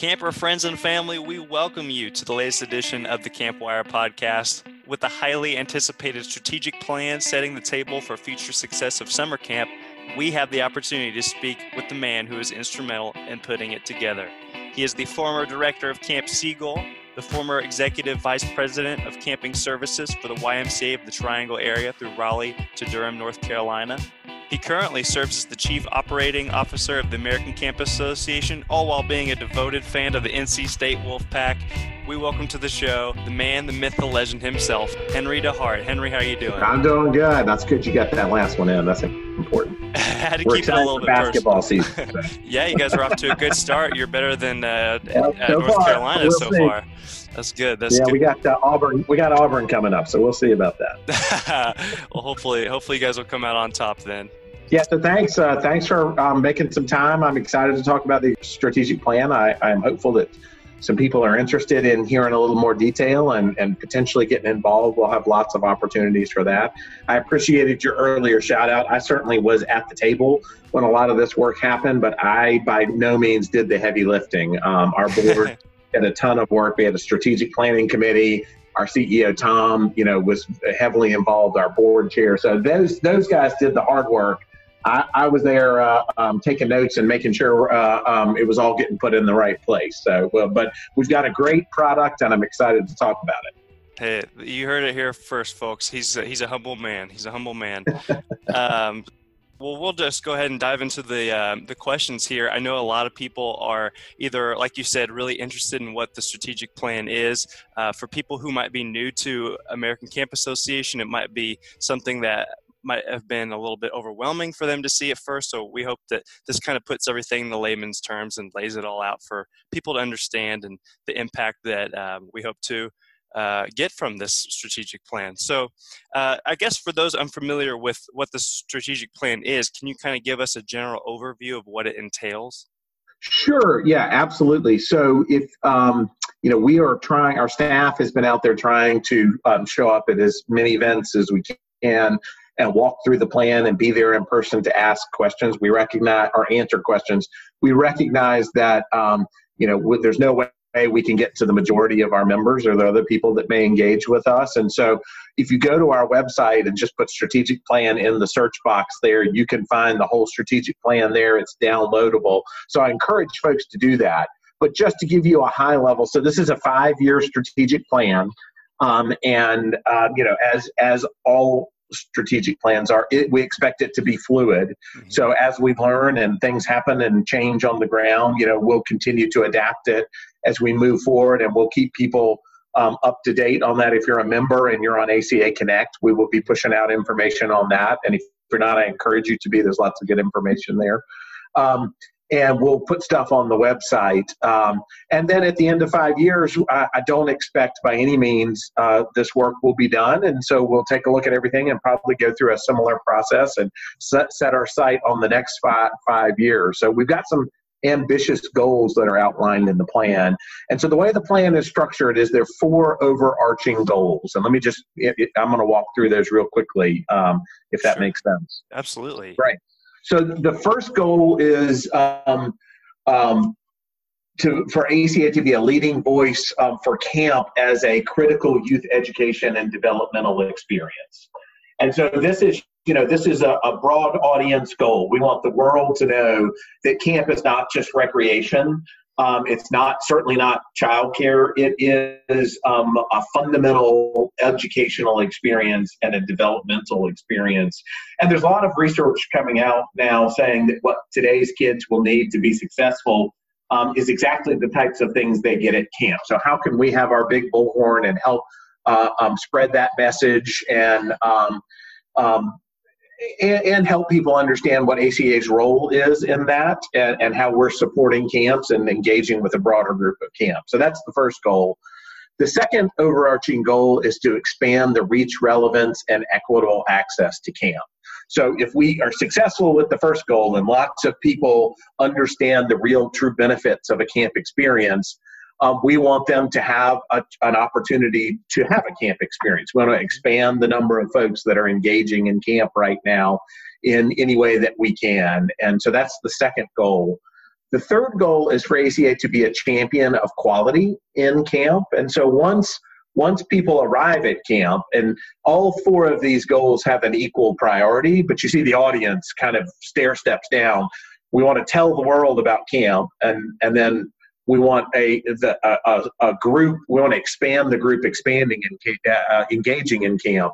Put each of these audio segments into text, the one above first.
Camper friends and family, we welcome you to the latest edition of the Campwire podcast. With the highly anticipated strategic plan setting the table for future success of summer camp, we have the opportunity to speak with the man who is instrumental in putting it together. He is the former director of Camp Seagull, the former executive vice president of camping services for the YMCA of the Triangle area through Raleigh to Durham, North Carolina, he currently serves as the Chief Operating Officer of the American Camp Association, all while being a devoted fan of the NC State Wolfpack. We welcome to the show the man, the myth, the legend himself, Henry DeHart. Henry, how are you doing? I'm doing good. That's good you got that last one in. That's important. Had to We're keep it a little bit basketball season. yeah, you guys are off to a good start. You're better than uh, so North far. Carolina we'll so see. far. That's good. That's yeah. Good. We got uh, Auburn. We got Auburn coming up, so we'll see about that. well, hopefully, hopefully you guys will come out on top then. Yeah, so thanks. Uh, thanks for um, making some time. I'm excited to talk about the strategic plan. I, I'm hopeful that some people are interested in hearing a little more detail and, and potentially getting involved. We'll have lots of opportunities for that. I appreciated your earlier shout out. I certainly was at the table when a lot of this work happened, but I by no means did the heavy lifting. Um, our board did a ton of work. We had a strategic planning committee. Our CEO Tom, you know, was heavily involved. Our board chair. So those those guys did the hard work I, I was there uh, um, taking notes and making sure uh, um, it was all getting put in the right place. So, well, but we've got a great product, and I'm excited to talk about it. Hey, you heard it here first, folks. He's a, he's a humble man. He's a humble man. um, well, we'll just go ahead and dive into the um, the questions here. I know a lot of people are either, like you said, really interested in what the strategic plan is. Uh, for people who might be new to American Camp Association, it might be something that might have been a little bit overwhelming for them to see at first. So we hope that this kind of puts everything in the layman's terms and lays it all out for people to understand and the impact that um, we hope to uh, get from this strategic plan. So, uh, I guess for those unfamiliar with what the strategic plan is, can you kind of give us a general overview of what it entails? Sure. Yeah, absolutely. So, if um, you know, we are trying, our staff has been out there trying to um, show up at as many events as we can and walk through the plan and be there in person to ask questions. We recognize or answer questions. We recognize that um, you know there's no way we can get to the majority of our members or the other people that may engage with us. And so if you go to our website and just put strategic plan in the search box there, you can find the whole strategic plan there. It's downloadable. So I encourage folks to do that. But just to give you a high level, so this is a five year strategic plan. Um, and uh, you know, as as all strategic plans are. It, we expect it to be fluid. Mm-hmm. So as we learn and things happen and change on the ground, you know, we'll continue to adapt it as we move forward, and we'll keep people um, up to date on that. If you're a member and you're on ACA Connect, we will be pushing out information on that. And if you're not, I encourage you to be. There's lots of good information there. Um, and we'll put stuff on the website. Um, and then at the end of five years, I, I don't expect by any means uh, this work will be done. And so we'll take a look at everything and probably go through a similar process and set, set our sight on the next five, five years. So we've got some ambitious goals that are outlined in the plan. And so the way the plan is structured is there are four overarching goals. And let me just, I'm going to walk through those real quickly, um, if that sure. makes sense. Absolutely. Right. So the first goal is um, um, to for ACA to be a leading voice um, for camp as a critical youth education and developmental experience. And so this is you know this is a, a broad audience goal. We want the world to know that camp is not just recreation, um, it's not certainly not childcare. It is um, a fundamental educational experience and a developmental experience. And there's a lot of research coming out now saying that what today's kids will need to be successful um, is exactly the types of things they get at camp. So how can we have our big bullhorn and help uh, um, spread that message and um, um, and, and, help people understand what ACA's role is in that and, and how we're supporting camps and engaging with a broader group of camps. So that's the first goal. The second overarching goal is to expand the reach, relevance, and equitable access to camp. So if we are successful with the first goal and lots of people understand the real true benefits of a camp experience, um, we want them to have a, an opportunity to have a camp experience. We want to expand the number of folks that are engaging in camp right now in any way that we can. And so that's the second goal. The third goal is for ACA to be a champion of quality in camp. And so once once people arrive at camp, and all four of these goals have an equal priority, but you see the audience kind of stair steps down. We want to tell the world about camp, and and then we want a the, a, a group. We want to expand the group, expanding and uh, engaging in camp.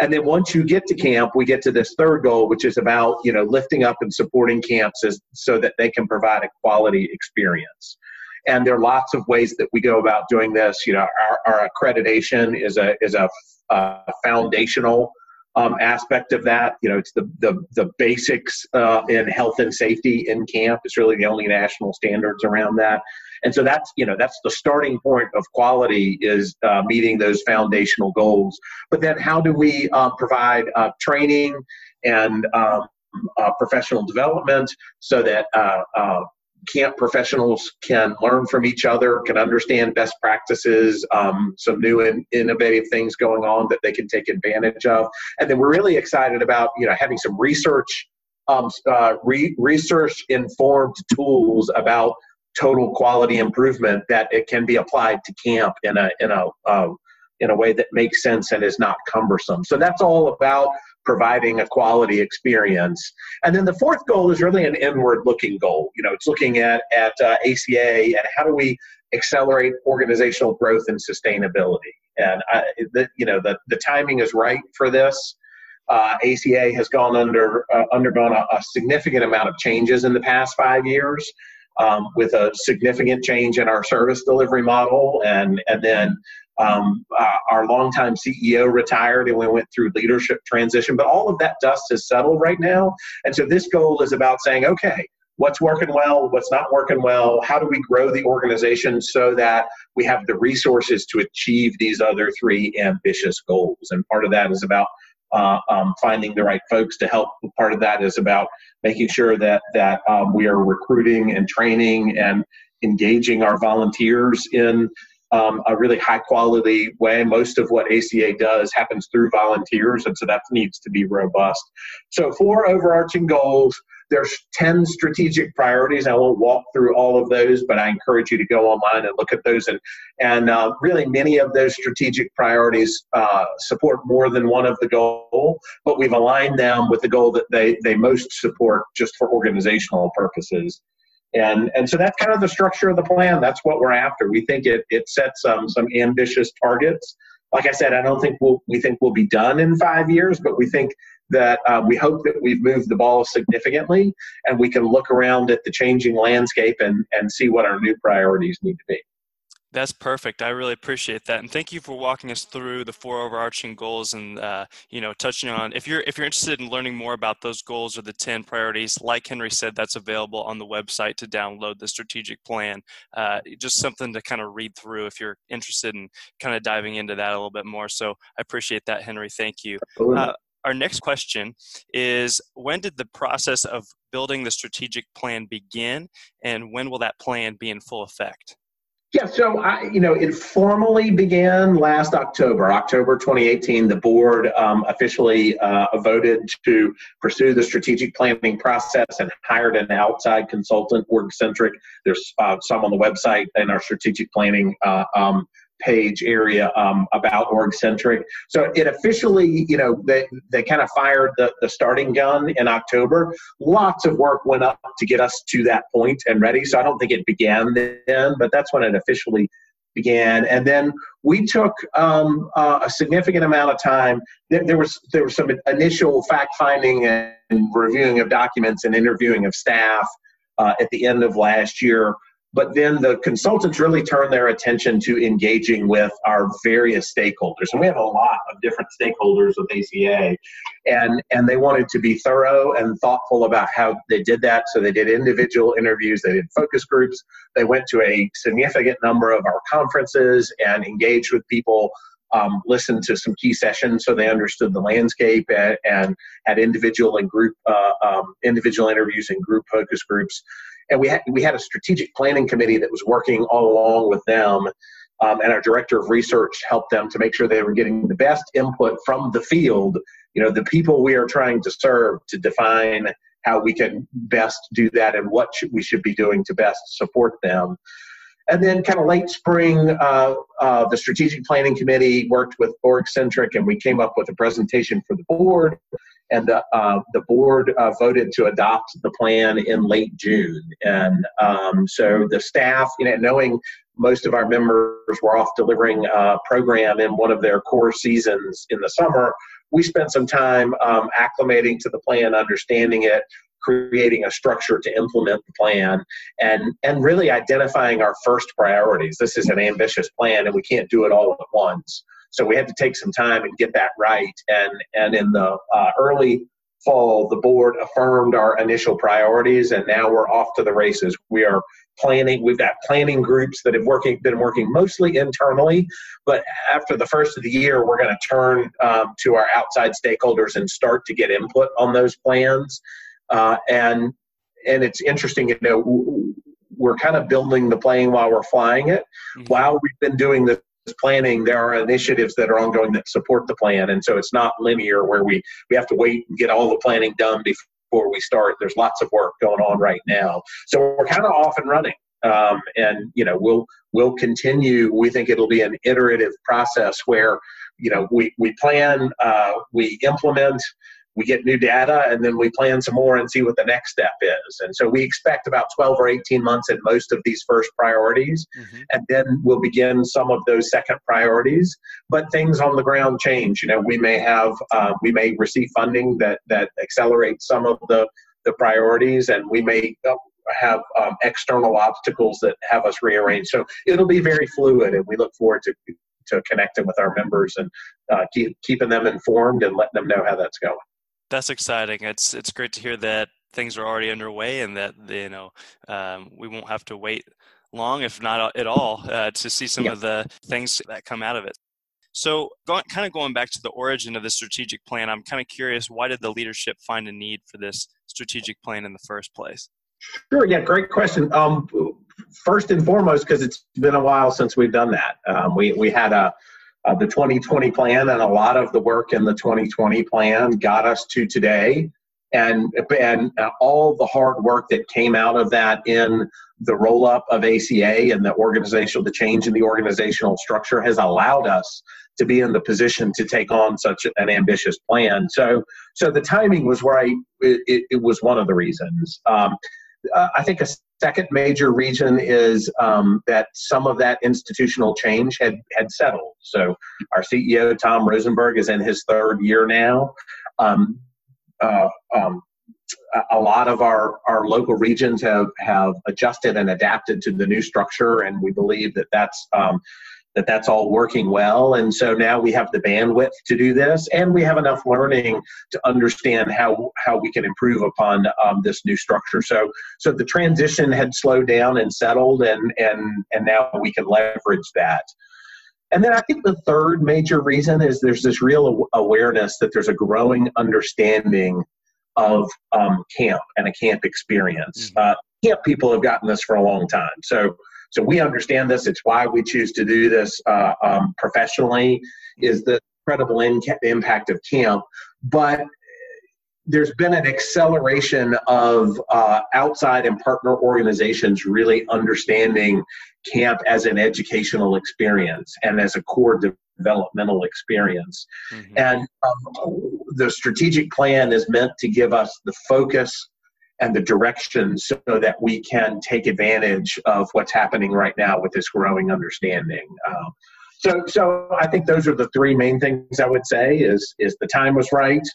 And then once you get to camp, we get to this third goal, which is about you know lifting up and supporting camps as, so that they can provide a quality experience. And there are lots of ways that we go about doing this. You know, our, our accreditation is a is a, a foundational um, aspect of that. You know, it's the the, the basics uh, in health and safety in camp. It's really the only national standards around that. And so that's you know that's the starting point of quality is uh, meeting those foundational goals. But then how do we uh, provide training and um, uh, professional development so that uh, uh, camp professionals can learn from each other, can understand best practices, um, some new and innovative things going on that they can take advantage of. And then we're really excited about you know having some research, um, uh, re- research informed tools about total quality improvement that it can be applied to camp in a in a uh, in a way that makes sense and is not cumbersome. So that's all about providing a quality experience. And then the fourth goal is really an inward looking goal. You know, it's looking at at uh, ACA and how do we accelerate organizational growth and sustainability. And I, the, you know, the the timing is right for this. Uh, ACA has gone under uh, undergone a, a significant amount of changes in the past five years um, with a significant change in our service delivery model, and and then um, uh, our longtime CEO retired, and we went through leadership transition. But all of that dust has settled right now, and so this goal is about saying, okay, what's working well, what's not working well, how do we grow the organization so that we have the resources to achieve these other three ambitious goals. And part of that is about uh, um, finding the right folks to help. Part of that is about making sure that that um, we are recruiting and training and engaging our volunteers in um, a really high quality way. Most of what ACA does happens through volunteers, and so that needs to be robust. So, four overarching goals there's 10 strategic priorities. I won't walk through all of those, but I encourage you to go online and look at those. And, and uh, really, many of those strategic priorities uh, support more than one of the goal, but we've aligned them with the goal that they, they most support just for organizational purposes. And, and so that's kind of the structure of the plan. That's what we're after. We think it, it sets um, some ambitious targets. Like I said, I don't think we'll, we think we'll be done in five years, but we think that uh, we hope that we've moved the ball significantly and we can look around at the changing landscape and, and see what our new priorities need to be. That's perfect. I really appreciate that, and thank you for walking us through the four overarching goals, and uh, you know, touching on if you're if you're interested in learning more about those goals or the ten priorities, like Henry said, that's available on the website to download the strategic plan. Uh, just something to kind of read through if you're interested in kind of diving into that a little bit more. So I appreciate that, Henry. Thank you. Uh, our next question is when did the process of building the strategic plan begin and when will that plan be in full effect yeah, so I, you know, it formally began last October, October 2018. The board um, officially uh, voted to pursue the strategic planning process and hired an outside consultant, Orgcentric. There's uh, some on the website and our strategic planning uh, um, page area um, about Orgcentric. So it officially, you know, they, they kind of fired the, the starting gun in October. Lots of work went up to get us to that point and ready. So I don't think it began then, but that's when it officially began. And then we took um, uh, a significant amount of time. There, there, was there was some initial fact finding and reviewing of documents and interviewing of staff uh, at the end of last year. But then the consultants really turn their attention to engaging with our various stakeholders. And we have a lot of different stakeholders with ACA. And, and they wanted to be thorough and thoughtful about how they did that. So they did individual interviews, they did focus groups, they went to a significant number of our conferences and engaged with people um, listened to some key sessions so they understood the landscape and, and had individual and group uh, um, individual interviews and group focus groups and we had we had a strategic planning committee that was working all along with them um, and our director of research helped them to make sure they were getting the best input from the field you know the people we are trying to serve to define how we can best do that and what should, we should be doing to best support them. And then, kind of late spring, uh, uh, the strategic planning committee worked with OrgCentric, and we came up with a presentation for the board. And the, uh, the board uh, voted to adopt the plan in late June. And um, so the staff, you know, knowing most of our members were off delivering a program in one of their core seasons in the summer, we spent some time um, acclimating to the plan, understanding it, creating a structure to implement the plan and and really identifying our first priorities this is an ambitious plan and we can't do it all at once so we had to take some time and get that right and and in the uh, early fall the board affirmed our initial priorities and now we're off to the races we are planning we've got planning groups that have working been working mostly internally but after the first of the year we're going to turn um, to our outside stakeholders and start to get input on those plans uh, and and it's interesting, you know, we're kind of building the plane while we're flying it. Mm-hmm. While we've been doing this planning, there are initiatives that are ongoing that support the plan, and so it's not linear where we we have to wait and get all the planning done before we start. There's lots of work going on right now, so we're kind of off and running. Um, and you know we'll we'll continue. We think it'll be an iterative process where you know we we plan, uh, we implement, we get new data and then we plan some more and see what the next step is. And so we expect about 12 or 18 months in most of these first priorities. Mm-hmm. And then we'll begin some of those second priorities. But things on the ground change. You know, we may have, uh, we may receive funding that, that accelerates some of the, the priorities and we may uh, have um, external obstacles that have us rearrange. So it'll be very fluid and we look forward to, to connecting with our members and uh, keep, keeping them informed and letting them know how that's going that's exciting. It's it's great to hear that things are already underway and that you know um, we won't have to wait long, if not at all, uh, to see some of the things that come out of it. So, going, kind of going back to the origin of the strategic plan, I'm kind of curious why did the leadership find a need for this strategic plan in the first place? Sure. Yeah, great question. Um, first and foremost, because it's been a while since we've done that. Um, we we had a uh, the 2020 plan and a lot of the work in the 2020 plan got us to today. And and all the hard work that came out of that in the roll up of ACA and the organizational the change in the organizational structure has allowed us to be in the position to take on such an ambitious plan. So so the timing was right. It, it, it was one of the reasons. Um, uh, I think a second major reason is um, that some of that institutional change had, had settled. So our CEO, Tom Rosenberg, is in his third year now. Um, uh, um, a lot of our, our local regions have, have adjusted and adapted to the new structure, and we believe that that's um, that that's all working well. And so now we have the bandwidth to do this, and we have enough learning to understand how how we can improve upon um, this new structure. So so the transition had slowed down and settled, and and and now we can leverage that. And then I think the third major reason is there's this real awareness that there's a growing understanding of um, camp and a camp experience. Mm-hmm. Uh, camp people have gotten this for a long time. So so we understand this. It's why we choose to do this uh, um, professionally. Is the incredible in- impact of camp, but there's been an acceleration of uh, outside and partner organizations really understanding camp as an educational experience and as a core de- developmental experience. Mm-hmm. And um, the strategic plan is meant to give us the focus and the direction so that we can take advantage of what's happening right now with this growing understanding. Um, so, so I think those are the three main things I would say: is is the time was right.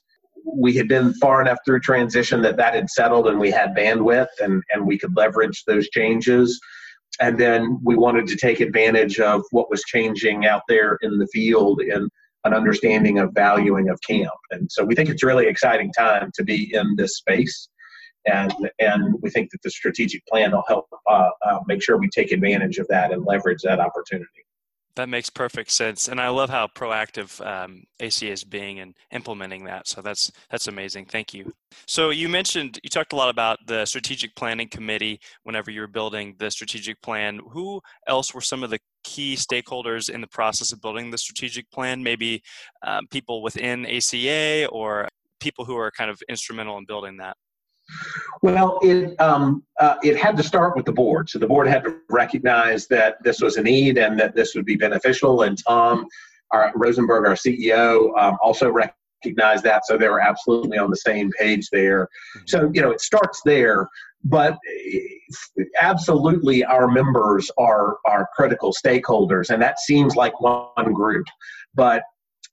We had been far enough through transition that that had settled, and we had bandwidth, and and we could leverage those changes. And then we wanted to take advantage of what was changing out there in the field and an understanding of valuing of camp. And so we think it's really exciting time to be in this space and and we think that the strategic plan will help uh, uh, make sure we take advantage of that and leverage that opportunity. That makes perfect sense, and I love how proactive um, ACA is being and implementing that. So that's that's amazing. Thank you. So you mentioned you talked a lot about the strategic planning committee whenever you were building the strategic plan. Who else were some of the key stakeholders in the process of building the strategic plan? Maybe um, people within ACA or people who are kind of instrumental in building that. Well, it um, uh, it had to start with the board. So the board had to recognize that this was a need and that this would be beneficial. And Tom, our Rosenberg, our CEO, um, also recognized that. So they were absolutely on the same page there. So you know, it starts there. But eh, absolutely, our members are are critical stakeholders, and that seems like one group. But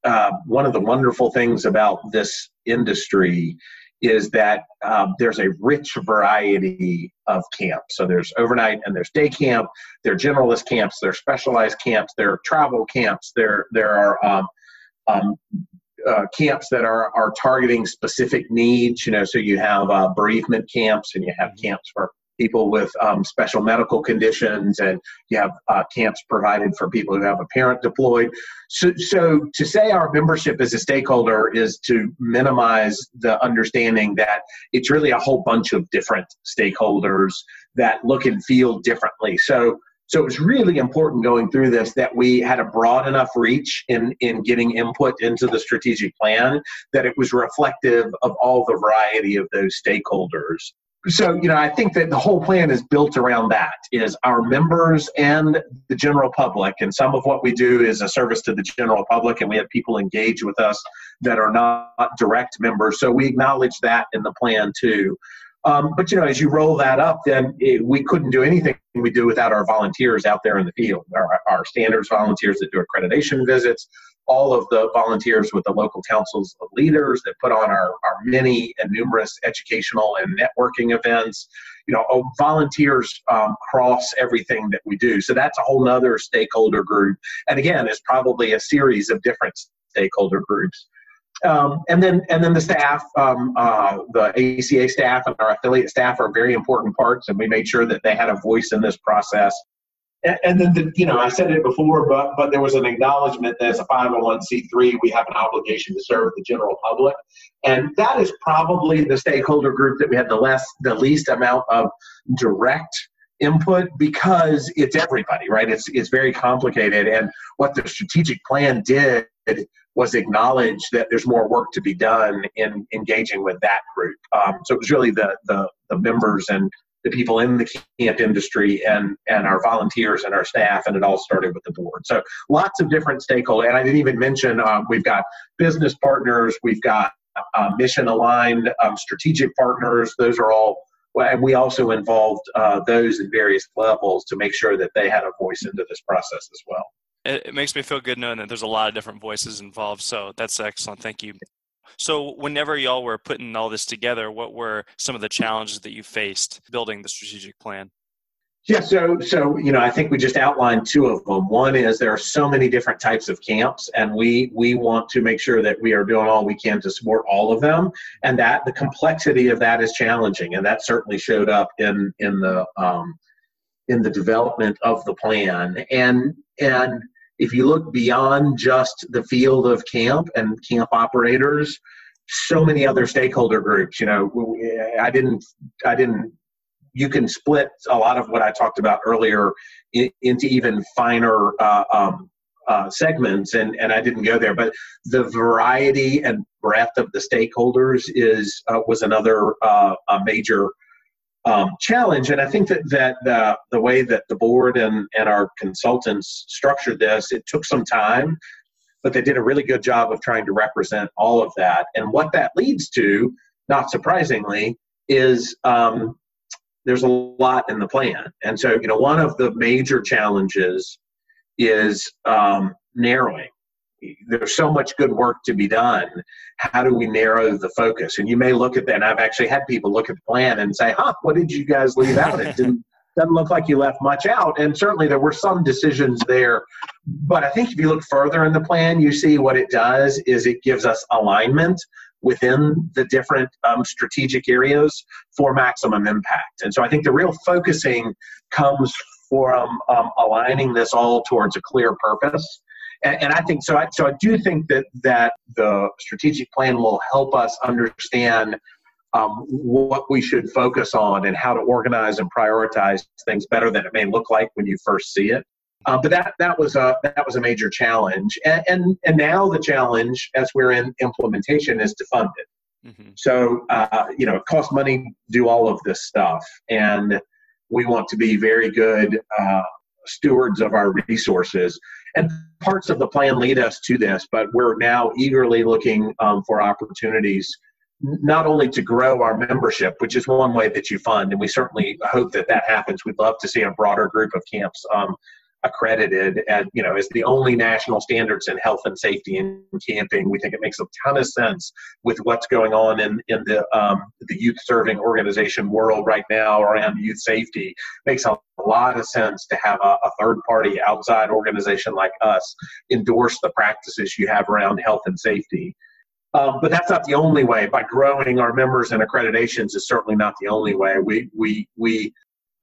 uh, one of the wonderful things about this industry is that um, there's a rich variety of camps. So there's overnight and there's day camp. There are generalist camps. There are specialized camps. There are travel camps. There there are um, um, uh, camps that are are targeting specific needs. You know, so you have uh, bereavement camps and you have camps for people with um, special medical conditions, and you have uh, camps provided for people who have a parent deployed. So, so to say our membership as a stakeholder is to minimize the understanding that it's really a whole bunch of different stakeholders that look and feel differently. So, so it was really important going through this that we had a broad enough reach in, in getting input into the strategic plan that it was reflective of all the variety of those stakeholders so you know i think that the whole plan is built around that is our members and the general public. And some of what we do is a service to the general public and we have people engage with us that are not direct members. So we acknowledge that in the plan too um, but you know as you roll that up then it, we couldn't do anything we do without our volunteers out there in the field our, our standards volunteers that do accreditation visits all of the volunteers with the local councils of leaders that put on our, our many and numerous educational and networking events. You know, oh, volunteers um, cross everything that we do. So that's a whole nother stakeholder group. And again, it's probably a series of different stakeholder groups. Um, and then and then the staff, um, uh, the ACA staff and our affiliate staff are very important parts, and we made sure that they had a voice in this process. And then the, you know I said it before, but but there was an acknowledgement that as a 501c3 we have an obligation to serve the general public, and that is probably the stakeholder group that we had the less the least amount of direct input because it's everybody, right? It's it's very complicated, and what the strategic plan did was acknowledge that there's more work to be done in engaging with that group. Um, so it was really the the the members and the people in the camp industry and and our volunteers and our staff and it all started with the board. So lots of different stakeholders and i didn't even mention um, we've got business partners we've got uh, mission aligned um, strategic partners. Those are all and we also involved uh, those in various levels to make sure that they had a voice into this process as well it, makes me feel good knowing that there's a lot of different voices involved so that's excellent thank you so, whenever y'all were putting all this together, what were some of the challenges that you faced building the strategic plan? Yeah, so so you know, I think we just outlined two of them. One is there are so many different types of camps, and we we want to make sure that we are doing all we can to support all of them, and that the complexity of that is challenging, and that certainly showed up in in the um, in the development of the plan, and and if you look beyond just the field of camp and camp operators, so many other stakeholder groups. You know, I didn't, I didn't. You can split a lot of what I talked about earlier into even finer uh, um, uh, segments, and and I didn't go there. But the variety and breadth of the stakeholders is uh, was another uh, major um, challenge. And I think that that the, the way that the board and, and our consultants structured this, it took some time, but they did a really good job of trying to represent all of that. And what that leads to, not surprisingly, is um, there's a lot in the plan. And so, you know, one of the major challenges is um, narrowing there's so much good work to be done. How do we narrow the focus? And you may look at that, and I've actually had people look at the plan and say, huh, what did you guys leave out? It didn't, doesn't look like you left much out. And certainly there were some decisions there. But I think if you look further in the plan, you see what it does is it gives us alignment within the different um, strategic areas for maximum impact. And so I think the real focusing comes from um, aligning this all towards a clear purpose and, and I think so. I, so I do think that that the strategic plan will help us understand um, what we should focus on and how to organize and prioritize things better than it may look like when you first see it. Uh, but that that was a that was a major challenge, and, and and now the challenge as we're in implementation is to fund it. Mm-hmm. So, uh, you know, it costs money to do all of this stuff. And we want to be very good uh, stewards of our resources. And parts of the plan lead us to this, but we're now eagerly looking um, for opportunities not only to grow our membership, which is one way that you fund, and we certainly hope that that happens. We'd love to see a broader group of camps um, accredited and you know as the only national standards in health and safety in camping we think it makes a ton of sense with what's going on in in the um, the youth serving organization world right now around youth safety makes a lot of sense to have a, a third party outside organization like us endorse the practices you have around health and safety um, but that's not the only way. By growing our members and accreditations is certainly not the only way. We we we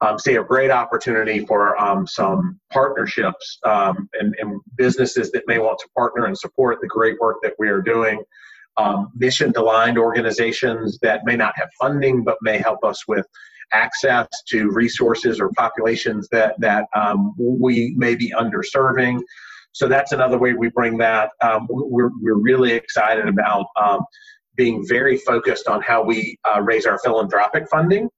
um, see a great opportunity for um, some partnerships um, and, and, businesses that may want to partner and support the great work that we are doing. Um, mission aligned organizations that may not have funding but may help us with access to resources or populations that, that um, we may be underserving. So that's another way we bring that. Um, we're, we're really excited about being very focused on how we uh, raise our philanthropic funding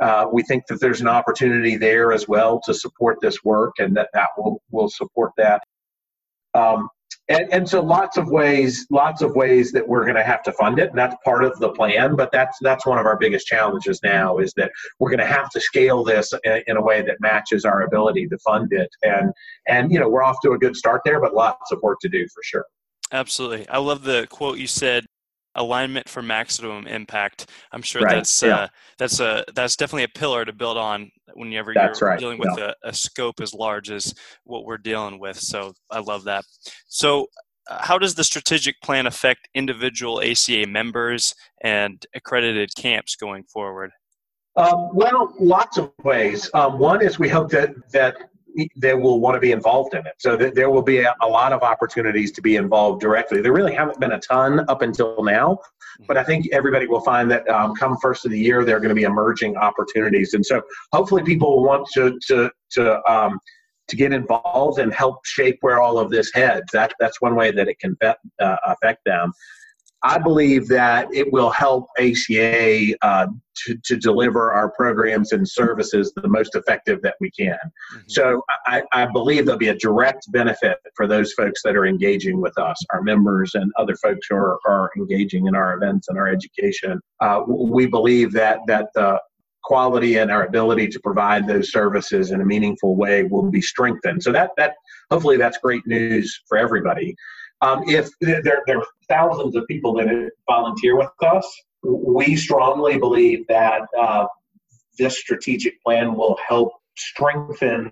uh, we think that there's an opportunity there as well to support this work, and that that will will support that. Um, and, and so lots of ways, lots of ways that we're going to have to fund it, and that's part of the plan. But that's that's one of our biggest challenges now is that we're going to have to scale this in, in a way that matches our ability to fund it. And and you know we're off to a good start there, but lots of work to do for sure. Absolutely, I love the quote you said alignment for maximum impact. I'm sure right. that's yeah. uh, that's a that's definitely a pillar to build on whenever that's you're right. dealing with yeah. a, a, scope as large as what we're dealing with. So I love that. So uh, how does the strategic plan affect individual ACA members and accredited camps going forward? Um, well, lots of ways. Um, one is we hope that that they will want to be involved in it. So th- there will be a, a, lot of opportunities to be involved directly. There really haven't been a ton up until now, but I think everybody will find that um, come first of the year, there are going to be emerging opportunities. And so hopefully people want to, to, to, um, to get involved and help shape where all of this heads. That, that's one way that it can be, uh, affect them. I believe that it will help ACA uh, to, to deliver our programs and services the most effective that we can. Mm-hmm. So I, I, believe there'll be a direct benefit for those folks that are engaging with us, our members and other folks who are, are engaging in our events and our education. Uh, we believe that that the quality and our ability to provide those services in a meaningful way will be strengthened. So that that hopefully that's great news for everybody. Um, if there, there are thousands of people that volunteer with us, we strongly believe that uh, this strategic plan will help strengthen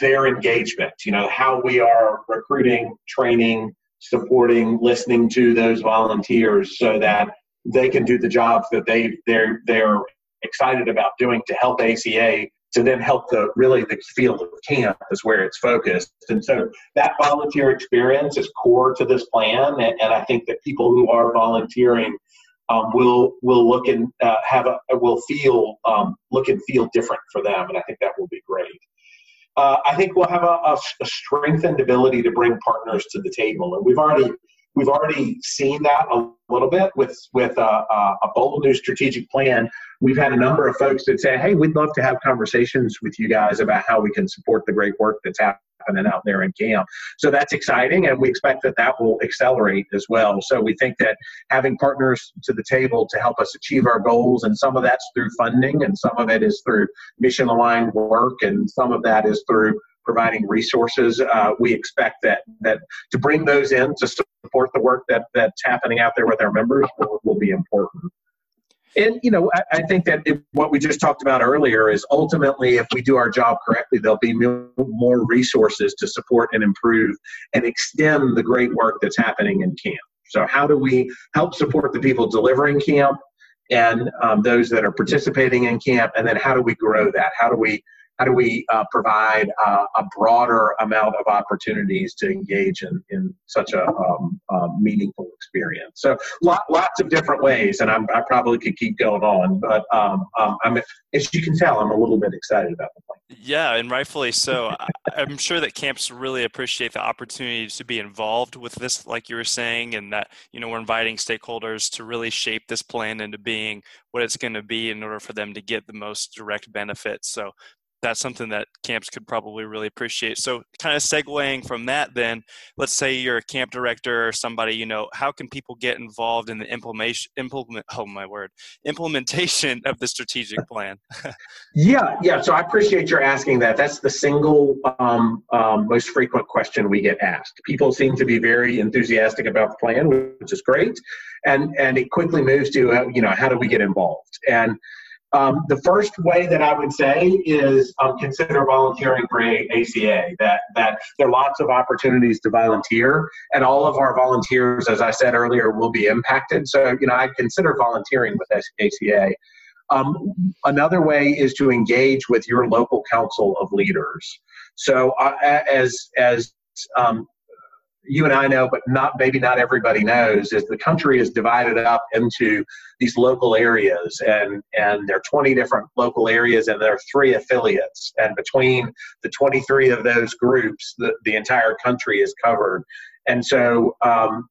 their engagement. You know, how we are recruiting, training, supporting, listening to those volunteers so that they can do the jobs that they they're they're excited about doing to help ACA to then help the really the field of camp is where it's focused. And so that volunteer experience is core to this plan. And, and I think that people who are volunteering um, will will look and uh, have a will feel um, look and feel different for them. And I think that will be great. Uh, I think we'll have a, a, a strengthened ability to bring partners to the table, and we've already we've already seen that a little bit with with a, a, bold new strategic plan. We've had a number of folks that say, "Hey, we'd love to have conversations with you guys about how we can support the great work that's happening out there in camp." So that's exciting, and we expect that that will accelerate as well. So we think that having partners to the table to help us achieve our goals, and some of that's through funding, and some of it is through mission aligned work, and some of that is through providing resources. Uh, we expect that that to bring those in to support the work that that's happening out there with our members will, will be important. And you know, I, I think that if, what we just talked about earlier is ultimately, if we do our job correctly, there'll be more resources to support and improve and extend the great work that's happening in camp. So, how do we help support the people delivering camp and um, those that are participating in camp? And then, how do we grow that? How do we how do we uh, provide uh, a broader amount of opportunities to engage in, in such a um, uh, meaningful experience? So lot, lots of different ways, and I'm, i probably could keep going on, but um, um, I'm, as you can tell, I'm a little bit excited about the plan. Yeah, and rightfully so. I'm sure that camps really appreciate the opportunity to be involved with this, like you were saying, and that you know we're inviting stakeholders to really shape this plan into being what it's going to be in order for them to get the most direct benefits. So that's something that camps could probably really appreciate. So, kind of segueing from that, then, let's say you're a camp director or somebody, you know, how can people get involved in the implementation, implement, oh my word, implementation of the strategic plan? yeah, yeah. So I appreciate your asking that. That's the single um, um, most frequent question we get asked. People seem to be very enthusiastic about the plan, which is great, and and it quickly moves to uh, you know how do we get involved and um, the first way that I would say is um, consider volunteering for ACA. That that there are lots of opportunities to volunteer, and all of our volunteers, as I said earlier, will be impacted. So you know, I'd consider volunteering with ACA. Um, another way is to engage with your local council of leaders. So uh, as as um, you and I know, but not maybe not everybody knows, is the country is divided up into these local areas, and and there are 20 different local areas, and there are three affiliates, and between the 23 of those groups, the the entire country is covered, and so. Um,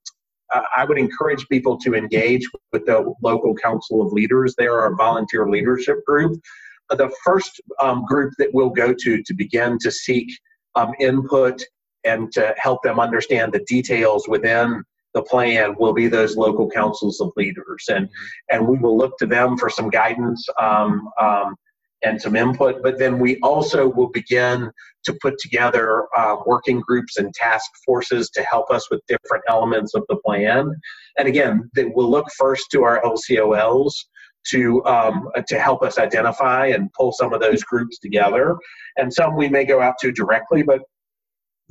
I would encourage people to engage with the local council of leaders. They are a volunteer leadership group. The first um, group that we'll go to to begin to seek um, input and to help them understand the details within the plan will be those local councils of leaders. And and we will look to them for some guidance um, um, and some input. But then we also will begin to put together uh, working groups and task forces to help us with different elements of the plan. And again we'll look first to our lcols to um, to help us identify and pull some of those groups together. And some we may go out to directly but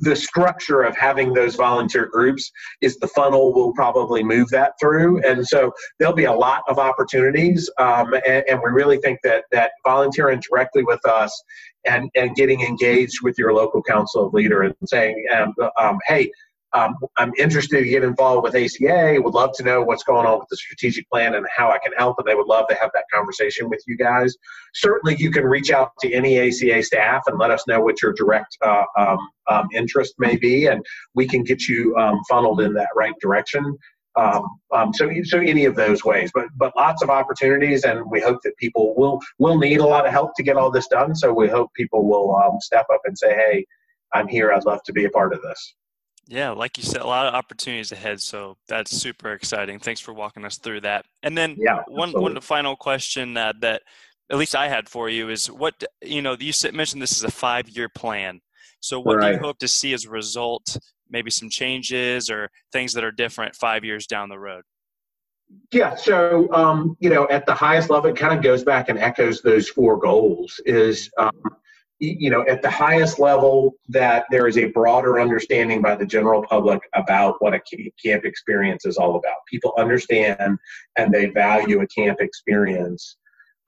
the structure of having those volunteer groups is the funnel will probably move that through. And so there'll be a lot of opportunities um, and, and, we really think that that volunteering directly with us and and getting engaged with your local council leader and saying um, um, hey um, I'm interested to get involved with ACA. Would love to know what's going on with the strategic plan and how I can help. And they would love to have that conversation with you guys. Certainly, you can reach out to any ACA staff and let us know what your direct uh, um, um, interest may be, and we can get you um, funneled in that right direction. Um, um, so, so any of those ways, but but lots of opportunities, and we hope that people will will need a lot of help to get all this done. So we hope people will step up and say, "Hey, I'm here. I'd love to be a part of this." Yeah, like you said, a lot of opportunities ahead. So that's super exciting. Thanks for walking us through that. And then yeah, one one final question uh, that at least I had for you is what you know you mentioned this is a five year plan. So what right. do you hope to see as a result? Maybe some changes or things that are different five years down the road. Yeah, so um, you know, at the highest level, it kind of goes back and echoes those four goals. Is um, you know, at the highest level, that there is a broader understanding by the general public about what a camp experience is all about. People understand and they value a camp experience,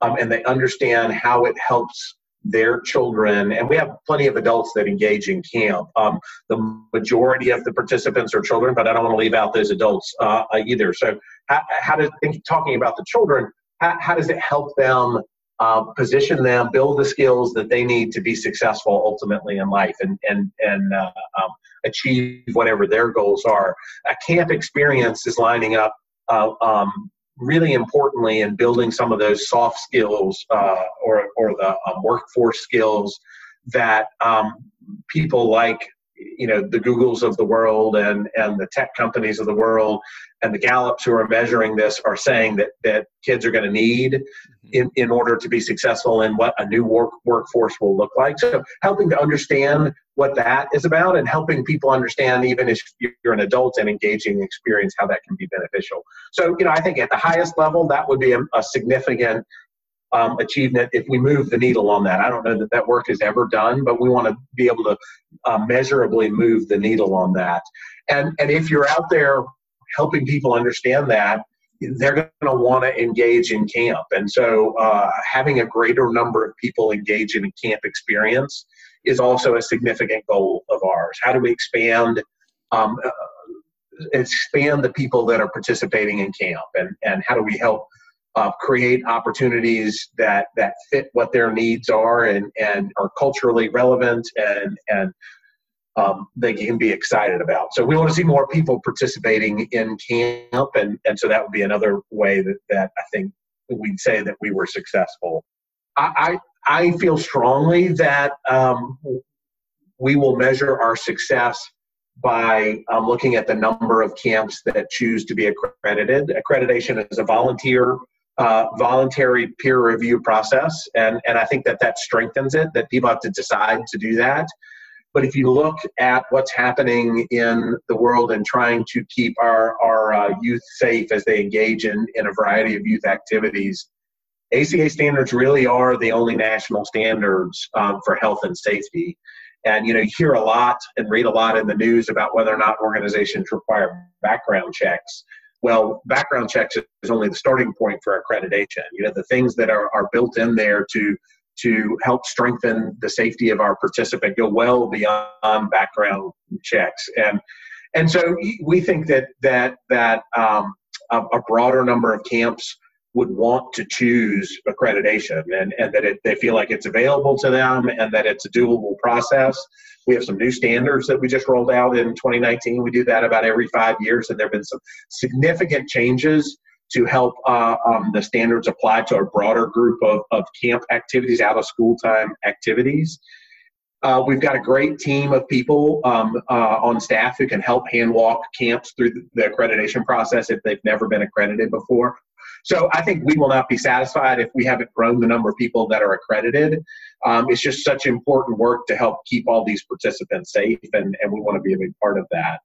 um, and they understand how it helps their children. And we have plenty of adults that engage in camp. Um, the majority of the participants are children, but I don't want to leave out those adults uh, either. So, how, how does talking about the children? How, how does it help them? Uh, position them, build the skills that they need to be successful ultimately in life and and and uh, um, achieve whatever their goals are. A camp experience is lining up uh, um, really importantly in building some of those soft skills uh, or or the um, workforce skills that um, people like you know the googles of the world and and the tech companies of the world and the gallups who are measuring this are saying that that kids are going to need mm-hmm. in, in order to be successful in what a new work workforce will look like so helping to understand what that is about and helping people understand even if you're an adult and engaging experience how that can be beneficial so you know i think at the highest level that would be a, a significant um, achievement if we move the needle on that. I don't know that that work is ever done, but we want to be able to uh, measurably move the needle on that. And and if you're out there helping people understand that, they're going to want to engage in camp. And so uh, having a greater number of people engage in a camp experience is also a significant goal of ours. How do we expand? Um, uh, expand the people that are participating in camp and, and how do we help uh, create opportunities that that fit what their needs are and and are culturally relevant and and um, they can be excited about. So we want to see more people participating in camp, and and so that would be another way that that I think we'd say that we were successful. I I, I feel strongly that um, we will measure our success by um, looking at the number of camps that choose to be accredited. Accreditation is a volunteer uh, voluntary peer review process, and, and I think that that strengthens it, that people have to decide to do that. But if you look at what's happening in the world and trying to keep our, our uh, youth safe as they engage in, in a variety of youth activities, ACA standards really are the only national standards um, for health and safety. And you know, you hear a lot and read a lot in the news about whether or not organizations require background checks. Well, background checks is only the starting point for accreditation. You know, the things that are, are built in there to to help strengthen the safety of our participant go well beyond background checks. And and so we think that that that um, a, a broader number of camps would want to choose accreditation and, and that it, they feel like it's available to them and that it's a doable process. We have some new standards that we just rolled out in 2019. We do that about every five years, and there have been some significant changes to help uh, um, the standards apply to a broader group of, of camp activities, out of school time activities. Uh, we've got a great team of people um, uh, on staff who can help hand walk camps through the accreditation process if they've never been accredited before. So I think we will not be satisfied if we haven't grown the number of people that are accredited. Um, it's just such important work to help keep all these participants safe, and, and we want to be a big part of that.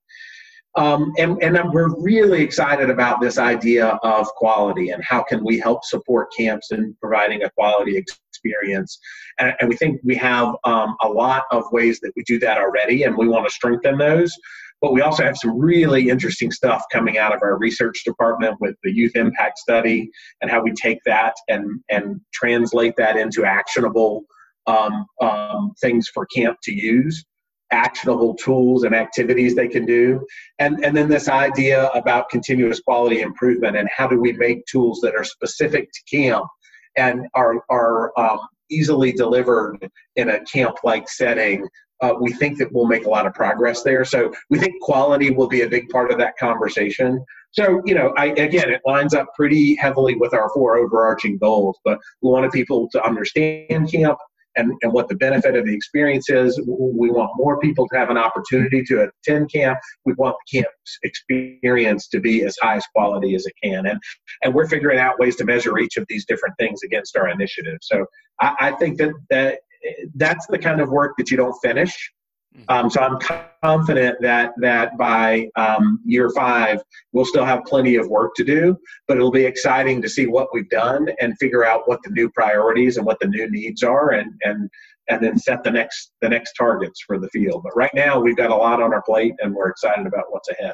Um, and, and we're really excited about this idea of quality and how can we help support camps in providing a quality experience. And, and we think we have um, a lot of ways that we do that already, and we want to strengthen those. But we also have some really interesting stuff coming out of our research department with the youth impact study and how we take that and, and translate that into actionable um, um, things for camp to use actionable tools and activities they can do. And and then this idea about continuous quality improvement and how do we make tools that are specific to camp and are are um, easily delivered in a camp like setting uh, we think that we'll make a lot of progress there. So we think quality will be a big part of that conversation. So, you know, I, again, it lines up pretty heavily with our four overarching goals, but we wanted people to understand camp and, and what the benefit of the experience is. We want more people to have an opportunity to attend camp. We want the camp experience to be as high as quality as it can. And, and we're figuring out ways to measure each of these different things against our initiative. So I, I think that, that that's the kind of work that you don't finish. Mm-hmm. Um, so I'm confident that that by um, year five we'll still have plenty of work to do, but it'll be exciting to see what we've done and figure out what the new priorities and what the new needs are, and and and then set the next the next targets for the field. But right now we've got a lot on our plate, and we're excited about what's ahead.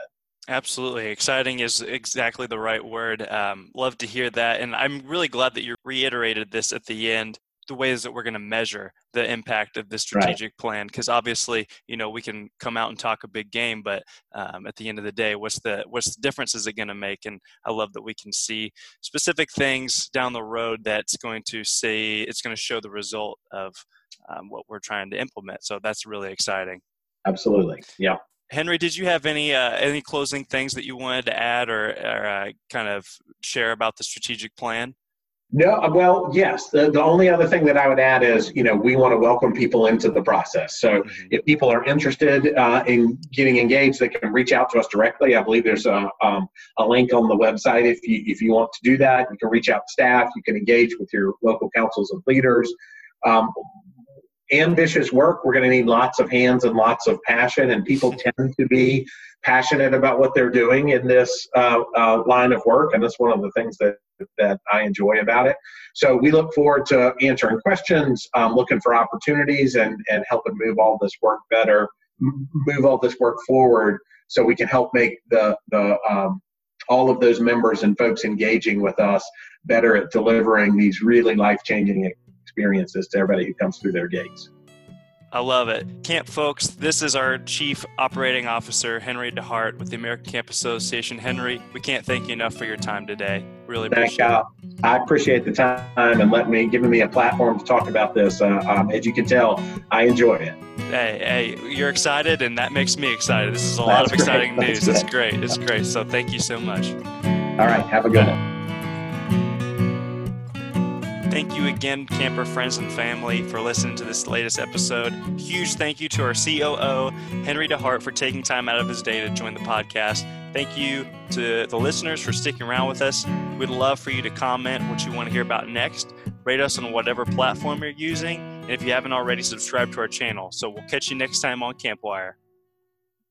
Absolutely. Exciting is exactly the right word. Um, love to hear that. And I'm really glad that you reiterated this at the end the ways that we're going to measure the impact of this strategic right. plan because obviously you know we can come out and talk a big game but um, at the end of the day what's the what's the difference is it going to make? And i love that we can see specific things down the road that's going to say it's going to show the result of um, what we're trying to implement. So that's really exciting. Absolutely. Yeah. Henry, did you have any uh, any closing things that you wanted to add or, or uh, kind of share about the strategic plan? No, well, yes. The, the only other thing that I would add is, you know, we want to welcome people into the process. So mm-hmm. if people are interested uh, in getting engaged, they can reach out to us directly. I believe there's a, um, a link on the website if you, if you want to do that. You can reach out to staff. You can engage with your local councils and leaders. Um, ambitious work. We're going to need lots of hands and lots of passion, and people tend to be passionate about what they're doing in this uh, uh, line of work, and that's one of the things that that I enjoy about it. So we look forward to answering questions, um, looking for opportunities, and and helping move all this work better, move all this work forward, so we can help make the the um, all of those members and folks engaging with us better at delivering these really life changing experiences to everybody who comes through their gates. I love it. Camp folks, this is our Chief Operating Officer, Henry DeHart with the American Camp Association. Henry, we can't thank you enough for your time today. Really appreciate uh, I appreciate the time and letting me giving me a platform to talk about this. Uh, um, as you can tell, I enjoy it. Hey, hey, you're excited, and that makes me excited. This is a lot of exciting great. news. That's, That's great. It's great. So thank you so much. All right. Have a good one. Thank you again, camper friends and family, for listening to this latest episode. Huge thank you to our COO, Henry DeHart, for taking time out of his day to join the podcast. Thank you to the listeners for sticking around with us. We'd love for you to comment what you want to hear about next. Rate us on whatever platform you're using. And if you haven't already, subscribe to our channel. So we'll catch you next time on Campwire.